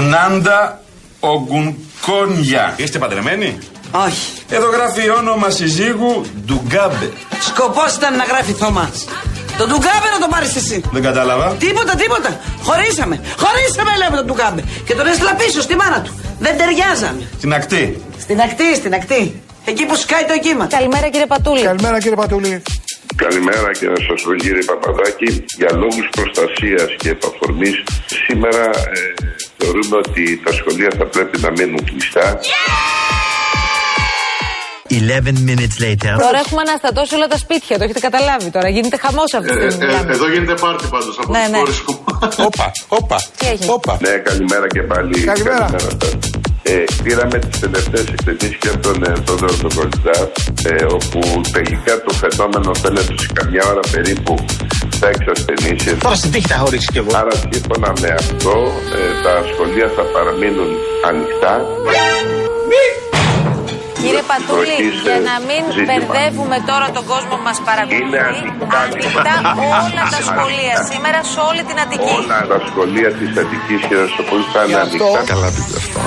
Ουνάντα Ογκουνκόνια. Είστε παντρεμένοι; Όχι. Εδώ γράφει όνομα συζύγου Ντουγκάμπε. Σκοπός ήταν να γράφει Θωμάς. Το Ντουγκάμπε να το πάρεις εσύ. Δεν κατάλαβα. Τίποτα, τίποτα. Χωρίσαμε. Χωρίσαμε, λέμε τον Ντουγκάμπε. Και τον έστειλα πίσω στη μάνα του. Δεν ταιριάζαμε. Στην ακτή. Στην ακτή, στην ακτή. Εκεί που σκάει το κύμα. Καλημέρα κύριε Πατούλη. Καλημέρα κύριε Πατούλη. Καλημέρα και να σας πω κύριε Παπαδάκη. Για λόγους προστασίας και επαφορμής σήμερα ε, θεωρούμε ότι τα σχολεία θα πρέπει να μείνουν κλειστά. 11 minutes later. Τώρα έχουμε αναστατώσει όλα τα σπίτια, το έχετε καταλάβει τώρα. Γίνεται χαμός αυτή τη στιγμή. μιλάμε. εδώ γίνεται πάρτι πάντως από Ναι, τις ναι. χώρες μου. Όπα, όπα. Τι έγινε; Όπα. Ναι, καλημέρα και πάλι. Καλημέρα. σας. Ε, πήραμε τις τελευταίες εκτενήσεις και από τον ε, Θόδωρο τον Κολτζά, ε, όπου τελικά το φαινόμενο φαίνεται σε καμιά ώρα περίπου θα εξασθενήσει. Τώρα στην τύχη θα χωρίσει κι εγώ. Άρα σύμφωνα με αυτό ε, τα σχολεία θα παραμείνουν ανοιχτά. Κύριε Πατούλη, Προχωρήστε για να μην ζήτημα. μπερδεύουμε τώρα τον κόσμο που μας παρακολουθεί, Είναι ανοιχτά, ανοιχτά όλα τα σχολεία σήμερα σε όλη την Αττική. Όλα τα σχολεία της Αττικής και στο πολύ θα είναι αυτό- ανοιχτά. Καλά πείτε αυτό.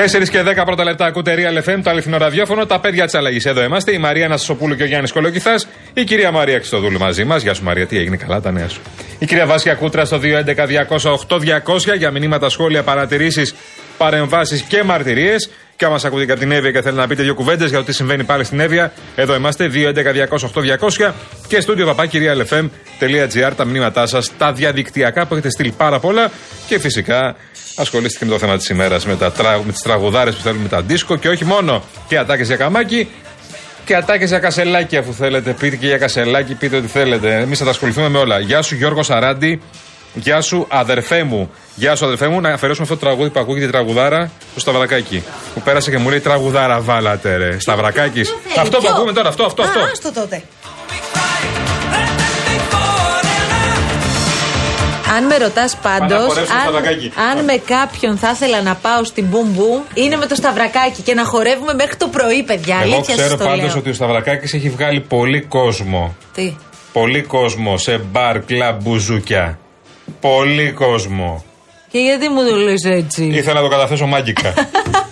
Τέσσερις και 10 πρώτα λεπτά ακούτε Real FM, το αληθινό ραδιόφωνο. Τα παιδιά της αλλαγής. Εδώ είμαστε. Η Μαρία Νασσοπούλου και ο Γιάννης Κολοκυθάς. Η κυρία Μαρία Χριστοδούλου μαζί μας. Γεια σου Μαρία, τι έγινε καλά τα νέα σου. Η κυρία Βάσια Κούτρα στο 211-208-200 για μηνύματα, σχόλια, παρατηρήσεις, παρεμβάσεις και μαρτυρίες. Και άμα μας ακούτε και από την Εύβοια και θέλετε να πείτε δύο κουβέντες για το τι συμβαίνει πάλι στην Εύβοια, εδώ είμαστε. 211-208-200 και στούντιο παπάκυριαλεφm.gr τα μηνύματά σας, τα διαδικτυακά που έχετε στείλει πάρα πολλά. Και φυσικά ασχολείστε με το θέμα της ημέρας, με, τα τρα... με τις τραγουδάρες που θέλουν με τα δίσκο και όχι μόνο. Και ατάκες για καμάκι και ατάκες για κασελάκι, αφού θέλετε. Πείτε και για κασελάκι, πείτε ό,τι θέλετε. Εμείς θα τα ασχοληθούμε με όλα. Γεια σου Γιώργο Σαράντη. Γεια σου αδερφέ μου. Γεια σου αδερφέ μου. Να αφαιρέσουμε αυτό το τραγούδι που ακούγεται η τραγουδάρα στο Σταυρακάκι. Που πέρασε και μου λέει τραγουδάρα βάλατε ρε. Σταυρακάκι. Αυτό που ακούμε τώρα, αυτό, αυτό, αυτό. Α, άστο τότε. Αν με ρωτάς πάντως, να χορέψω στο σταυρακάκι. αν, αν με κάποιον θα ήθελα να πάω στην Μπουμ Μπουμ, είναι με το σταυρακάκι και να χορεύουμε μέχρι το πρωί, παιδιά. Εγώ Αλήθεια σας ξέρω το πάντως λέω. ότι ο Σταυρακάκης έχει βγάλει πολύ κόσμο. Τι; Πολύ κόσμο σε μπαρ, κλαμπ, μπουζούκια. Πολύ κόσμο. Και γιατί μου το λες έτσι; Ήθελα να το καταθέσω μάγικα.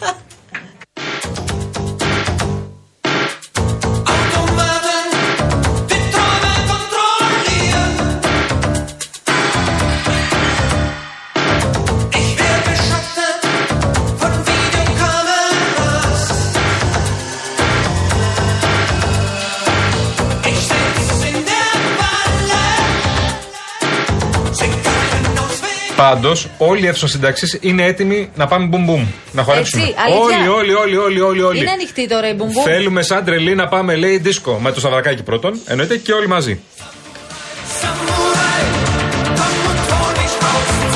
Πάντω, όλοι οι αίθουσα είναι έτοιμοι να πάμε μπουμ μπουμ. Να χορέψουμε. Έτσι, αλήθεια. όλοι, όλοι, όλοι, όλοι, όλοι, όλοι. Είναι ανοιχτή τώρα η Μπουμ Μπουμ. Θέλουμε σαν τρελή να πάμε, λέει, δίσκο με το Σταυρακάκι πρώτον. Εννοείται και όλοι μαζί.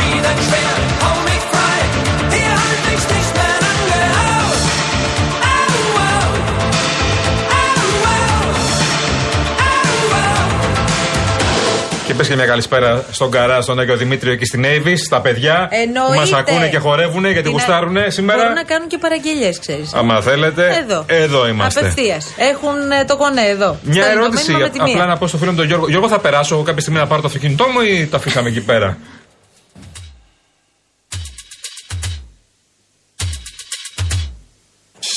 Και πει και μια καλησπέρα στον Καρά, στον Άγιο Δημήτριο και στην Εύη, στα παιδιά που μας Εννοείται. ακούνε και χορεύουν γιατί Τι να- γουστάρουνε σήμερα. Μπορούν να κάνουν και παραγγελίε, ξέρεις. Άμα θέλετε, Εδώ. εδώ είμαστε. Απευθείας. Έχουν ε, το κονέ εδώ. Μια Στέλνουν το ερώτηση, μήνυμα με τη μία. απλά να πω στο φίλο μου τον Γιώργο. Γιώργο, θα περάσω εγώ κάποια στιγμή να πάρω το αυτοκίνητό μου ή το αφήσαμε εκεί πέρα;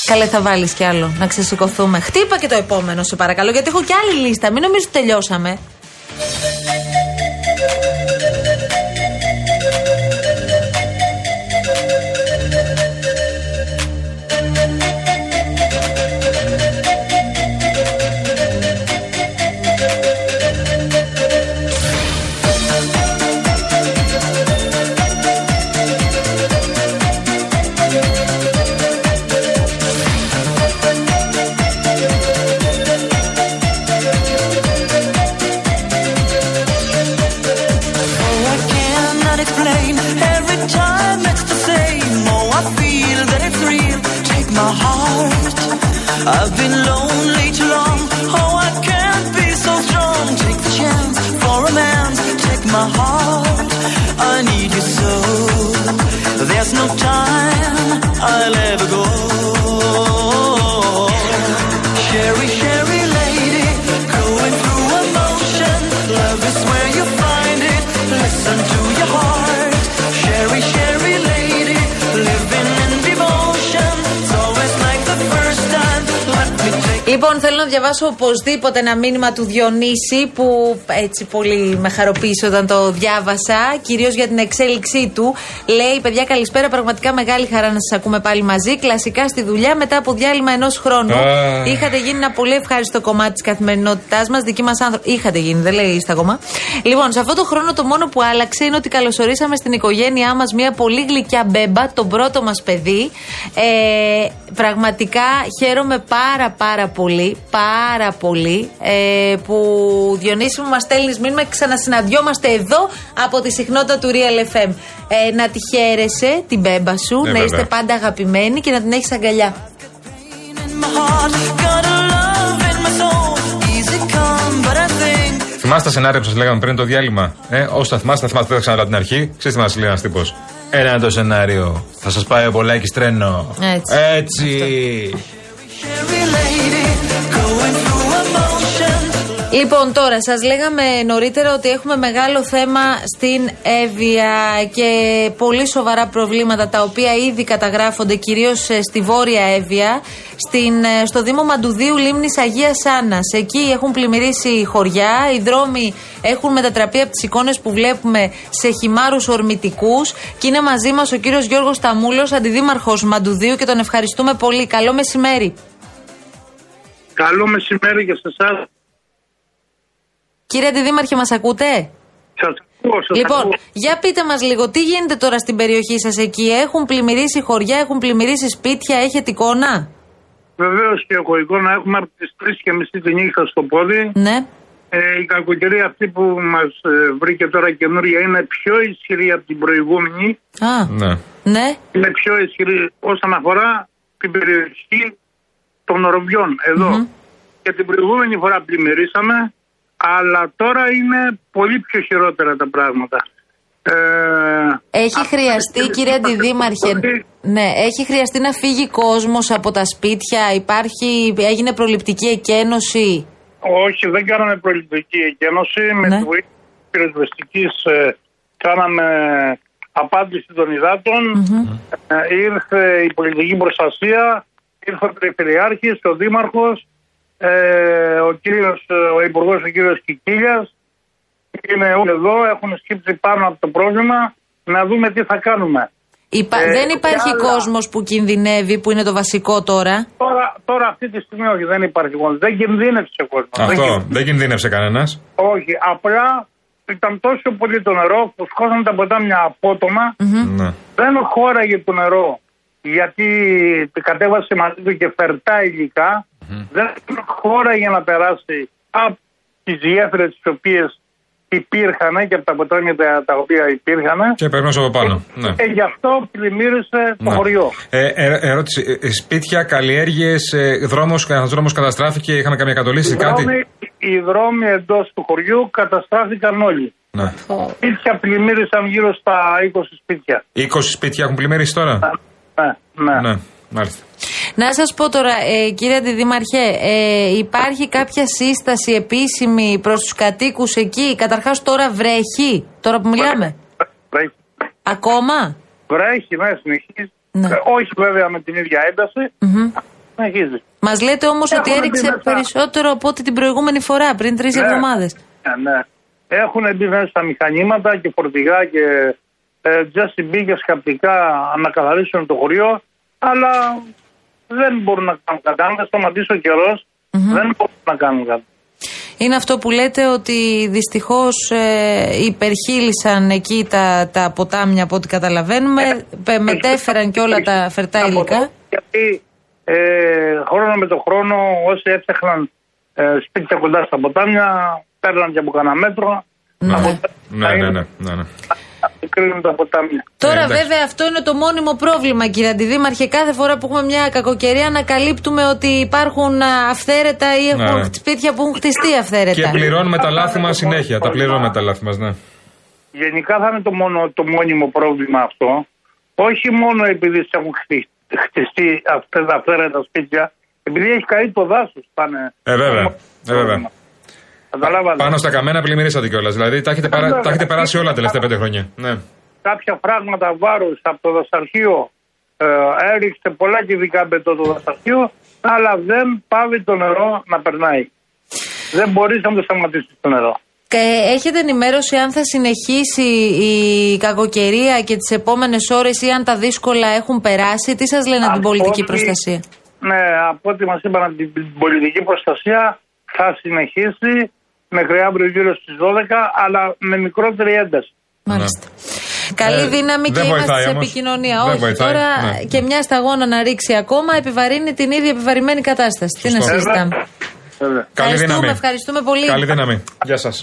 Καλέ, θα βάλεις κι άλλο. Να ξεσηκωθούμε. Χτύπα και το επόμενο, σε παρακαλώ, γιατί έχω κι άλλη λίστα. Μην νομίζω ότι τελειώσαμε. I've been να διαβάσω οπωσδήποτε ένα μήνυμα του Διονύση που έτσι πολύ με χαροποίησε όταν το διάβασα, κυρίως για την εξέλιξή του. Λέει: Παιδιά, καλησπέρα. Πραγματικά μεγάλη χαρά να σας ακούμε πάλι μαζί. Κλασικά στη δουλειά μετά από διάλειμμα ενός χρόνου. Α. Είχατε γίνει ένα πολύ ευχάριστο κομμάτι της καθημερινότητάς μας. Δική μας άνθρωποι. Είχατε γίνει, δεν λέει στα κόμμα. Λοιπόν, σε αυτό το χρόνο το μόνο που άλλαξε είναι ότι καλωσορίσαμε στην οικογένειά μας μια πολύ γλυκιά μπέμπα, τον πρώτο μας παιδί. Ε, πραγματικά χαίρομαι πάρα πάρα πολύ, πάρα πολύ ε, που Διονύση μου μας στέλνεις μήνυμα και ξανασυναντιόμαστε εδώ από τη συχνότητα του Real FM. Ε, να τη χαίρεσαι την μπέμπα σου, Ναι, να είστε βέβαια. πάντα αγαπημένοι και να την έχεις αγκαλιά. in my heart. Got a love in my soul. Easy come, but I think. Θυμάστε τα σενάρια που σας λέγαμε πριν το διάλειμμα; Ε, όσοι τα θυμάστε, θα θυμάστε, δεν θα ξαναλάω την αρχή. Ξέρετε τι μας λέει ένας τύπος; Ένα είναι το σενάριο. Θα σας πάει ο Πολάκης τρένο. Έτσι. Έτσι. Λοιπόν, τώρα σας λέγαμε νωρίτερα ότι έχουμε μεγάλο θέμα στην Εύβοια και πολύ σοβαρά προβλήματα τα οποία ήδη καταγράφονται κυρίως στη Βόρεια Εύβοια, στην, ε, στο Δήμο Μαντουδίου Λίμνης Αγίας Άννας. Εκεί έχουν πλημμυρίσει χωριά, οι δρόμοι έχουν μετατραπεί από τις εικόνες που βλέπουμε σε χυμάρους ορμητικούς. Και είναι μαζί μας ο κύριος Γιώργος Ταμούλος, αντιδήμαρχος Μαντουδίου και τον ευχαριστούμε πολύ. Καλό μεσημέρι. Καλό μεσημέρι και σε εσά. Κύριε Αντιδήμαρχε, μας ακούτε; Σας ακούω, σας Λοιπόν, ακούω. για πείτε μας λίγο, τι γίνεται τώρα στην περιοχή σας εκεί; Έχουν πλημμυρίσει χωριά, έχουν πλημμυρίσει σπίτια, έχετε εικόνα; Βεβαίως και έχω εικόνα. Έχουμε από τις 3 και μισή τη νύχτα στο πόδι. Ναι. Ε, η κακοκαιρία αυτή που μας βρήκε τώρα καινούρια είναι πιο ισχυρή από την προηγούμενη. Α, Ναι. ναι. Είναι πιο ισχυρή όσον αφορά την περιοχή των οροβιών εδώ. Και την προηγούμενη φορά πλημμυρίσαμε, αλλά τώρα είναι πολύ πιο χειρότερα τα πράγματα. Ε, Έχει αυτό χρειαστεί, είναι κύριε και- Αντιδήμαρχε, ότι- ναι, έχει χρειαστεί να φύγει κόσμος από τα σπίτια, υπάρχει, έγινε προληπτική εκένωση; Όχι, δεν κάναμε προληπτική εκένωση. Με Ναι. τη βοήθεια της πυροσβεστικής κάναμε απάντηση των υδάτων. Ε, ήρθε η πολιτική προστασία, ήρθε ο Περιφερειάρχης, ο Δήμαρχος, ε, ο, κύριος, ο Υπουργός, ο κύριος Κικίλιας. Είναι όλοι εδώ, έχουν σκύψει πάνω από το πρόβλημα. Να δούμε τι θα κάνουμε. Υπα- Ε, δεν υπάρχει και άλλα. κόσμος που κινδυνεύει, που είναι το βασικό τώρα; Τώρα, τώρα αυτή τη στιγμή όχι, δεν υπάρχει κόσμος. Δεν κινδύνευσε ο κόσμος. Δεν Αυτό. Δεν κινδύνευσε κανένας; Όχι, απλά ήταν τόσο πολύ το νερό που σκόσαν τα ποτάμια απότομα. Ναι. Δεν χώραγε το νερό γιατί κατέβασε μαζί του και φερτά υλικά. Δεν χώραγε να περάσει από τις γέφυρες τις οποίες υπήρχαν και από τα ποτάμια τα, τα οποία υπήρχαν. Και περνούσε από πάνω. Ναι. Και γι' αυτό πλημμύρισε το Ναι. χωριό. Ε, ε, ερώτηση. Ε, σπίτια, καλλιέργειες, ε, δρόμος, κανένα δρόμος καταστράφηκε, είχαμε καμία κατολίσθηση, Οι κάτι; δρόμοι, οι δρόμοι εντός του χωριού καταστράφηκαν όλοι. Ναι. Σπίτια πλημμύρισαν γύρω στα 20 σπίτια. 20 σπίτια έχουν πλημμυρίσει τώρα; Ναι, ναι. Ναι, μάλιστα. Να σας πω τώρα, ε, κύριε Αντιδήμαρχε, ε, υπάρχει κάποια σύσταση επίσημη προς τους κατοίκους εκεί; Καταρχάς τώρα βρέχει, τώρα που μιλάμε; Βρέχει. Ακόμα; Βρέχει, ναι, συνεχίζει. Ναι. Ε, όχι βέβαια με την ίδια ένταση. Συνεχίζει. Μας λέτε όμως ότι Έχουμε έριξε μπει μέσα. περισσότερο από ό,τι την προηγούμενη φορά, πριν τρεις Ναι. εβδομάδες. Ναι, ναι. Έχουν μπει μέσα στα μηχανήματα και φορτηγά και ε, JCB και σκαπτικά να καθαρίσουν το χωριό, αλλά δεν μπορούν να κάνουν κάτι. Αν δεν σταματήσει ο καιρο δεν μπορούν να κάνουν κάτι. Είναι αυτό που λέτε ότι δυστυχώς ε, υπερχείλησαν εκεί τα, τα ποτάμια από ό,τι καταλαβαίνουμε, πε- μετέφεραν και όλα τα φερτά υλικά. Γιατί ε, χρόνο με το χρόνο όσοι έφτιαχναν ε, σπίτια κοντά στα ποτάμια παίρναν και από κανένα μέτρο. Από Ναι, ναι, ναι. ναι, ναι. Κρίνουν τα ποτάμια. Τώρα, Ε, εντάξει. βέβαια, αυτό είναι το μόνιμο πρόβλημα, κύριε Αντιδήμαρχε. Κάθε φορά που έχουμε μια κακοκαιρία, ανακαλύπτουμε ότι υπάρχουν α, αυθαίρετα ή έχουν Ναι. σπίτια που έχουν χτιστεί αυθαίρετα. Και πληρώνουμε τα λάθη μας συνέχεια. Τα πληρώνουμε τα λάθη μας, ναι. Γενικά θα είναι το, μόνο, το μόνιμο πρόβλημα αυτό. Όχι μόνο επειδή σε έχουν χτιστεί, χτιστεί αυτές τα αυθαίρετα σπίτια, επειδή έχει καεί το δάσος. Ε, βέβαια. Ε, βέβαια. Καταλάβατε. Πάνω στα καμένα πλημμυρίσατε κιόλας. Δηλαδή τα έχετε, παρα... τα έχετε περάσει όλα τα τελευταία πέντε χρόνια. Ναι. Κάποια φράγματα βάρους από το δασαρχείο ε, έριξε πολλά κυβικά μπετό το δασαρχείο, αλλά δεν πάβει το νερό να περνάει. Δεν μπορείς να το σταματήσεις το νερό. Και έχετε ενημέρωση αν θα συνεχίσει η κακοκαιρία και τις επόμενες ώρες ή αν τα δύσκολα έχουν περάσει; Τι σας λένε από την Από πολιτική ό,τι- προστασία; Ναι, από ό,τι μας είπαν από την πολιτική προστασία θα συνεχίσει μέχρι αύριο γύρω στις 12, αλλά με μικρότερη ένταση. Μάλιστα. Καλή Ε, δύναμη και δεν είμαστε βοηθάει σε όμως. επικοινωνία. Δεν Όχι, βοηθάει, τώρα ναι. και μια σταγόνα να ρίξει ακόμα επιβαρύνει την ίδια επιβαρημένη κατάσταση. Τι να Σωστό. συζητάμε. Βέβαια. Καλή Ευχαριστούμε, δύναμη. ευχαριστούμε πολύ. Καλή δύναμη. Γεια σας.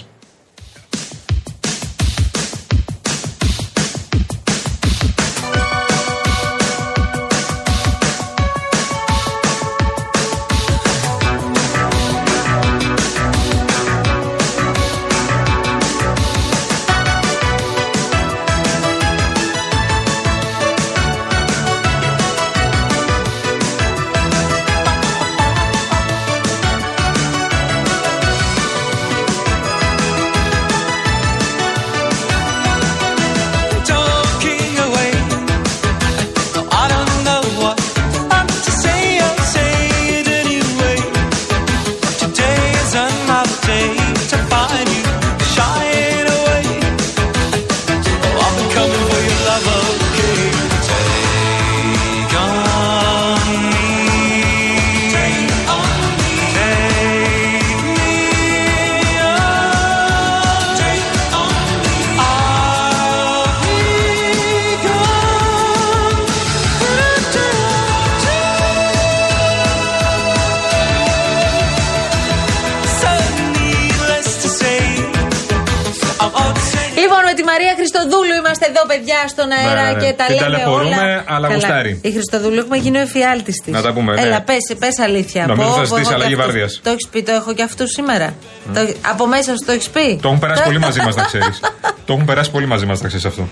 Μαρία Χριστοδούλου είμαστε εδώ, παιδιά, στον αέρα Ναι, ναι, ναι. και τα Την λέμε ταλαιπωρούμε, όλα. αλλά γουστάρει. Η Χριστοδούλου έχουμε γίνει ο εφιάλτης της. Να τα πούμε, ναι. Έλα, πες, πες αλήθεια. Νομίζω Πω, θα πω, ζητήσεις έχω και αλλαγή αυτούς. βάρδιας. Το έχεις πει, το έχω και αυτούς σήμερα. Το- από μέσα σου το έχεις πει. Το έχουν περάσει πολύ μαζί μας, να ξέρεις. Το έχουν περάσει πολύ μαζί μας, να ξέρεις αυτό.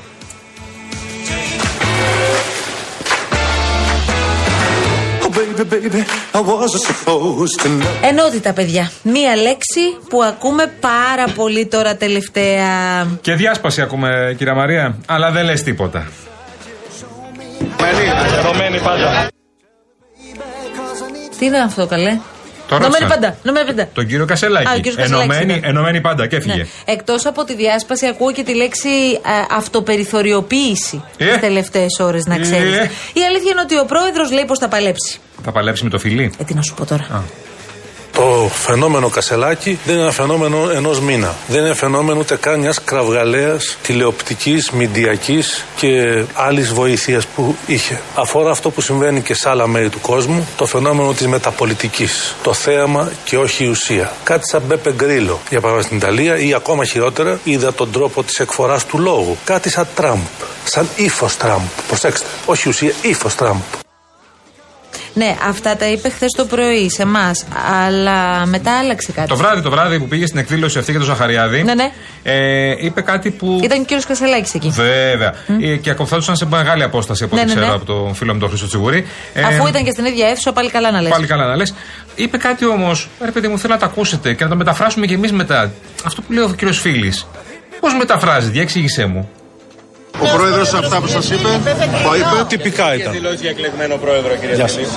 Ενότητα, παιδιά. Μία λέξη που ακούμε πάρα πολύ τώρα τελευταία. Και διάσπαση ακούμε, κυρία Μαρία, αλλά δεν λες τίποτα. Τι είναι αυτό, καλέ; Το Νομένει ρώτησα. πάντα. Νομένει πάντα. Τον κύριο Κασελάκη. Α, ο κύριος Κασελάκης ενωμένη, είναι. ενωμένη πάντα και έφυγε. Ναι. Εκτός από τη διάσπαση, ακούω και τη λέξη ε, αυτοπεριθωριοποίηση Ε. τις τελευταίες ώρες, να ξέρεις. Ε. Η αλήθεια είναι ότι ο πρόεδρος λέει πως θα παλέψει. Θα παλέψει με το φιλί; Ε, τι να σου πω τώρα. Το φαινόμενο Κασελάκη δεν είναι ένα φαινόμενο ενός μήνα. Δεν είναι φαινόμενο ούτε καν μιας κραυγαλαίας τηλεοπτικής, μηντιακής και άλλης βοήθειας που είχε. Αφορά αυτό που συμβαίνει και σε άλλα μέρη του κόσμου, το φαινόμενο της μεταπολιτικής. Το θέαμα και όχι η ουσία. Κάτι σαν Μπέπε Γκρίλο, για παράδειγμα στην Ιταλία, ή ακόμα χειρότερα, είδα τον τρόπο της εκφοράς του λόγου. Κάτι σαν Τραμπ. Σαν ύφος Τραμπ. Προσέξτε, όχι ουσία, ύφος Τραμπ. Ναι, αυτά τα είπε χθες το πρωί σε εμάς. Αλλά μετά άλλαξε κάτι. Το βράδυ, το βράδυ που πήγε στην εκδήλωση αυτή για τον Ζαχαριάδη. Ναι, ναι. Ε, είπε κάτι που. Ήταν και ο κύριος Κασελάκης εκεί. Βέβαια. Ε, και ακολουθούσαν σε μεγάλη απόσταση από Ναι, ό,τι ναι, ξέρω ναι. από τον φίλο μου τον Χρήστο Τσιγουρή. Ε, Αφού ήταν και στην ίδια αίθουσα, πάλι καλά να λες. Πάλι καλά να λες. Είπε κάτι όμως, ρε παιδί μου, θέλω να το ακούσετε και να το μεταφράσουμε κι εμείς μετά. Αυτό που λέει ο κύριος Φίλης. Πώς μεταφράζει, διεξήγησέ μου. Ο πρόεδρος αυτά που σας είπε, το είπε. Τυπικά ήταν. δηλώσει για εκλεγμένο πρόεδρο, κύριε Γεια Φίλη.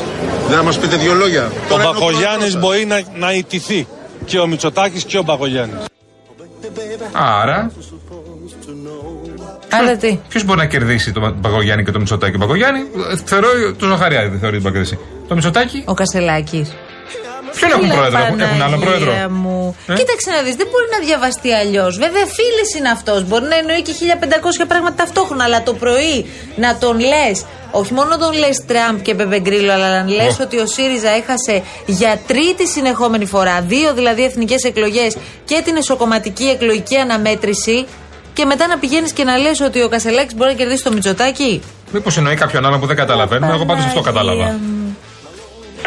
Δεν θα μας πείτε δύο λόγια. Ο Τώρα είναι Μπακογιάννη πρόεδρος μπορεί να, να ιτηθεί. Και ο Μητσοτάκης και ο Μπακογιάννη. Άρα, Άρα τι; ποιος μπορεί να κερδίσει τον Παγκογιάννη και τον Μητσοτάκη; Ο Παγκογιάννη, ε, θεωρώ τον Ζαχαριάδη δεν θεωρεί ότι μπορεί να κερδίσει. Το Μητσοτάκη, Ο Κασελάκης. Ποιον έχουν πρόεδρο, έχουν, έχουν άλλο πρόεδρο; Μου. Ε; Κοίταξε να δεις, δεν μπορεί να διαβαστεί αλλιώς. Βέβαια, φίλης είναι αυτός. Μπορεί να εννοεί και 1500 πράγματα ταυτόχρονα. Αλλά το πρωί να τον λες, όχι μόνο τον λες Τραμπ και Πεπεγκρίλο, αλλά να λες Ω. ότι ο ΣΥΡΙΖΑ έχασε για τρίτη συνεχόμενη φορά, δύο δηλαδή εθνικές εκλογές και την εσωκομματική εκλογική αναμέτρηση. Και μετά να πηγαίνεις και να λες ότι ο Κασελάκης μπορεί να κερδίσει το Μητσοτάκι. Μήπως εννοεί κάποιον άλλον που δεν καταλαβαίνουμε. Εγώ πάντως αυτό κατάλαβα.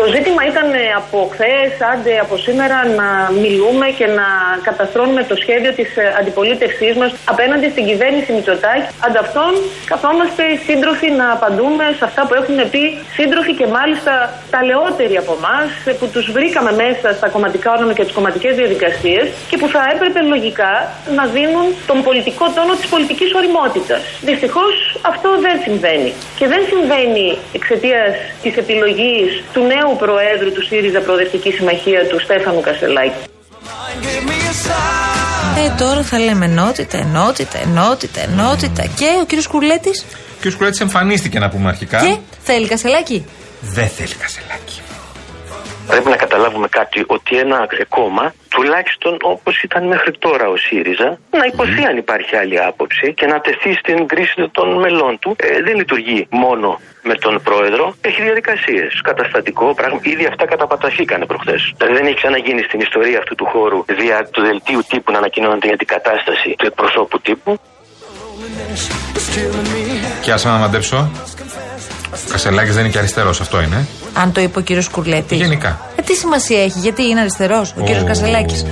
Παναγία μου. Το ζήτημα ήταν ε, από χθες, άντε από σήμερα, να μιλούμε και να καταστρώνουμε το σχέδιο της αντιπολίτευσής μας απέναντι στην κυβέρνηση Μητσοτάκη. Ανταυτόν, καθόμαστε σύντροφοι να απαντούμε σε αυτά που έχουν πει σύντροφοι και μάλιστα ταλαιότεροι από εμάς, που τους βρήκαμε μέσα στα κομματικά όργανα και τις κομματικές διαδικασίες και που θα έπρεπε λογικά να δίνουν τον πολιτικό τόνο της πολιτικής οριμότητας. Δυστυχώς αυτό δεν συμβαίνει. Και δεν συμβαίνει εξαιτίας της επιλογής του νέου Προέδρου του ΣΥΡΙΖΑ Προοδευτική Συμμαχία του Στέφανου Κασελάκη. Ε, τώρα θα λέμε ενότητα, ενότητα, ενότητα, ενότητα. Και ο κύριος Κουρλέτης; Και ο Σκουλέτη εμφανίστηκε να πούμε αρχικά. Και θέλει Κασελάκη. Δεν θέλει κασελάκι. Πρέπει να καταλάβουμε κάτι, ότι ένα κόμμα, τουλάχιστον όπως ήταν μέχρι τώρα ο ΣΥΡΙΖΑ, να υποθεί αν υπάρχει άλλη άποψη και να τεθεί στην κρίση των μελών του. Ε, δεν λειτουργεί μόνο με τον πρόεδρο, έχει διαδικασίες. Καταστατικό πράγμα. Ήδη αυτά καταπαταχήκανε προχθές. Δηλαδή δεν έχει ξαναγίνει στην ιστορία αυτού του χώρου δια του δελτίου τύπου να ανακοινώνεται η αντικατάσταση του εκπροσώπου τύπου. Και άσε να μαντέψω. Ο Κασελάκης δεν είναι και αριστερός, αυτό είναι. Αν το είπε ο κύριος Κουρλέτη. Γενικά. Ε, τι σημασία έχει, γιατί είναι αριστερός ο κύριος Ω. Κασελάκης.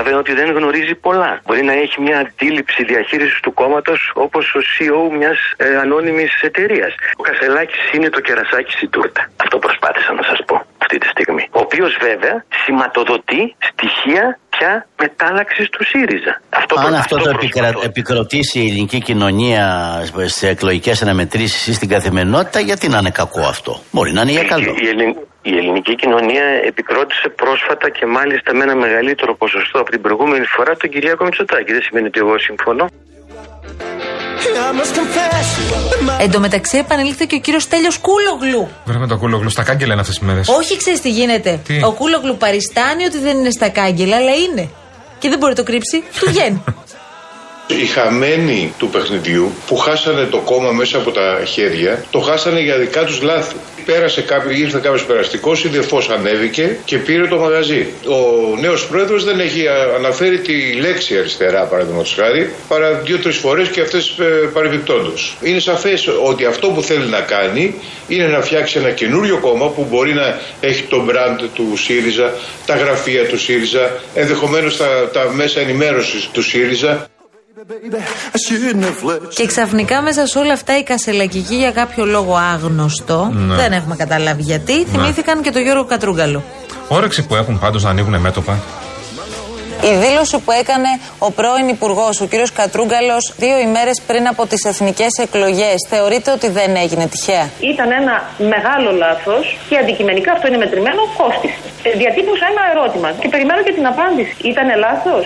Εγώ καταλαβαίνω ότι δεν γνωρίζει πολλά. Μπορεί να έχει μια αντίληψη διαχείρισης του κόμματος όπως ο CEO μιας ε, ανώνυμης εταιρείας. Ο Κασελάκης είναι το κερασάκι στην τούρτα. Αυτό προσπάθησα να σας πω αυτή τη στιγμή. Ο οποίος βέβαια σηματοδοτεί στοιχεία πια μετάλλαξης του ΣΥΡΙΖΑ. Αυτό Αν προ- αυτό το προσπαθώ. επικρα- επικροτήσει η ελληνική κοινωνία σε εκλογικές αναμετρήσεις ή στην καθημερινότητα, γιατί να είναι κακό αυτό; Μπορεί να είναι για καλό. Η, Ελλην- η ελληνική κοινωνία επικρότησε πρόσφατα και μάλιστα με ένα μεγαλύτερο ποσοστό από την προηγούμενη φορά τον Κυριάκο Μητσοτάκη. Δεν σημαίνει ότι εγώ συμφωνώ. Εν τω μεταξύ επανήλθε και ο κύριος Τέλειο Κούλογλου. Βέβαια το κούλογλου στα κάγκελα είναι αυτέ τι μέρε. Όχι, ξέρεις τι γίνεται. Τι; Ο Κούλογλου παριστάνει ότι δεν είναι στα κάγκελα, αλλά είναι. Και δεν μπορεί να το κρύψει. Του βγαίνει. Οι χαμένοι του παιχνιδιού που χάσανε το κόμμα μέσα από τα χέρια, το χάσανε για δικά τους λάθη. Πέρασε κάποιο, ήρθε κάποιος περαστικός, η Δεφό ανέβηκε και πήρε το μαγαζί. Ο νέος πρόεδρος δεν έχει α, αναφέρει τη λέξη αριστερά, παραδείγματος χάρη, παρά δύο-τρεις φορές και αυτές ε, παρεμπιπτόντως. Είναι σαφές ότι αυτό που θέλει να κάνει είναι να φτιάξει ένα καινούριο κόμμα που μπορεί να έχει το μπραντ του ΣΥΡΙΖΑ, τα γραφεία του ΣΥΡΙΖΑ, ενδεχομένως τα, τα μέσα ενημέρωσης του ΣΥΡΙΖΑ. Και ξαφνικά μέσα σε όλα αυτά οι κασελακικοί για κάποιο λόγο άγνωστο, Ναι. δεν έχουμε καταλάβει γιατί, θυμήθηκαν και τον Γιώργο Κατρούγκαλο. Όρεξη που έχουν πάντως να ανοίγουν μέτωπα. Η δήλωση που έκανε ο πρώην Υπουργός, ο κ. Κατρούγκαλος, δύο ημέρες πριν από τις εθνικές εκλογές, θεωρείτε ότι δεν έγινε τυχαία; Ήταν ένα μεγάλο λάθος και αντικειμενικά αυτό είναι μετρημένο, κόστησε. Ε, διατύπωσα ένα ερώτημα και περιμένω και την απάντηση. Ήταν λάθος;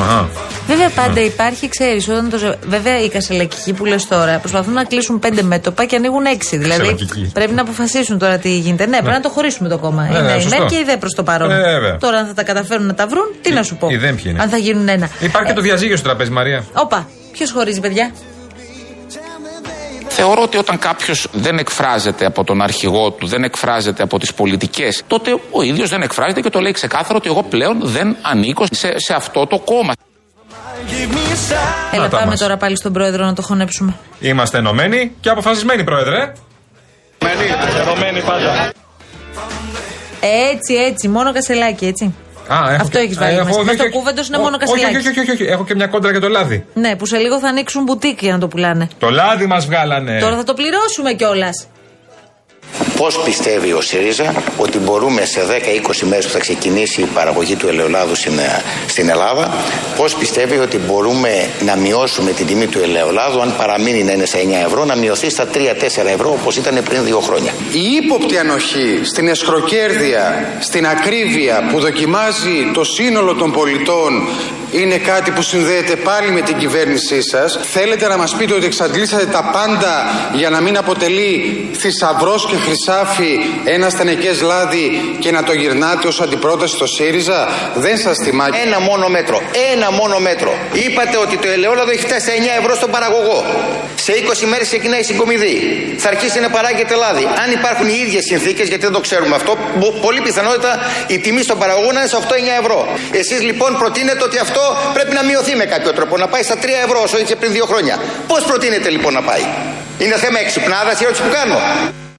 Αχα. Βέβαια, πάντα υπάρχει, ξέρεις, όταν το. ζε- Βέβαια, οι κασελακικοί που λες τώρα προσπαθούν να κλείσουν πέντε μέτωπα και ανοίγουν έξι. Δηλαδή, Κασελακικοί. πρέπει να αποφασίσουν τώρα τι γίνεται. Ναι, πρέπει να το χωρίσουμε το κόμμα. Ναι, είναι ναι, η σωστό. ΜΕΝ και η ΔΕ προς το παρόν. Ε, βέβαια. Τώρα, αν θα τα καταφέρουν να τα βρουν, τι να σου πω. η ΔΕ ποιοι είναι; Αν θα γίνουν ένα. Υπάρχει και το διαζύγιο στο τραπέζι, Μαρία. Όπα, ποιος χωρίζει, παιδιά; Θεωρώ ότι όταν κάποιος δεν εκφράζεται από τον αρχηγό του, δεν εκφράζεται από τις πολιτικές, τότε ο ίδιος δεν εκφράζεται και το λέει ξεκάθαρο ότι εγώ πλέον δεν ανήκω σε, σε αυτό το κόμμα. Έλα, Να τα πάμε μας. τώρα πάλι στον πρόεδρο να το χωνέψουμε. Είμαστε ενωμένοι και αποφασισμένοι, πρόεδρε. Ενωμένοι πάντα. Έτσι, έτσι, μόνο κασελάκι, έτσι. Α, έχω Αυτό και- έχεις βάλει έχω- μέσα. όχι, Μες στο όχι, κούβεντος είναι όχι, μόνο όχι, κασελάκι. Όχι, όχι, όχι, όχι, έχω και μια κόντρα για το λάδι. Ναι, που σε λίγο θα ανοίξουν μπουτίκ για να το πουλάνε. Το λάδι μας βγάλανε. Τώρα θα το πληρώσουμε κιόλας. Πώς πιστεύει ο ΣΥΡΙΖΑ ότι μπορούμε σε 10-20 μέρες που θα ξεκινήσει η παραγωγή του ελαιολάδου στην, ε, στην Ελλάδα, πώς πιστεύει ότι μπορούμε να μειώσουμε την τιμή του ελαιολάδου αν παραμείνει να είναι σε 9 ευρώ, να μειωθεί στα 3-4 ευρώ όπως ήταν πριν δύο χρόνια. Η ύποπτη ανοχή στην εσχροκέρδεια, στην ακρίβεια που δοκιμάζει το σύνολο των πολιτών είναι κάτι που συνδέεται πάλι με την κυβέρνησή σας. Θέλετε να μας πείτε ότι εξαντλήσατε τα πάντα για να μην αποτελεί θησαυρός και χρυσάφι ένα στενεκές λάδι και να το γυρνάτε ως αντιπρόταση στο ΣΥΡΙΖΑ; Δεν σας θυμάται. Ένα μόνο μέτρο. Ένα μόνο μέτρο. Είπατε ότι το ελαιόλαδο έχει φτάσει σε 9 ευρώ στον παραγωγό. Σε 20 μέρες ξεκινάει η συγκομιδή. Θα αρχίσει να παράγεται λάδι. Αν υπάρχουν οι ίδιες συνθήκες, γιατί δεν το ξέρουμε αυτό, μπο- πολύ πιθανότητα η τιμή στον παραγωγό να είναι σε 8-9 ευρώ. Εσείς λοιπόν προτείνετε ότι αυτό πρέπει να μειωθεί με κάποιο τρόπο, να πάει στα 3 ευρώ όσο είχε πριν δύο χρόνια. Πώς προτείνετε λοιπόν να πάει; Είναι θέμα εξυπνάδας η ερώτηση που κάνω.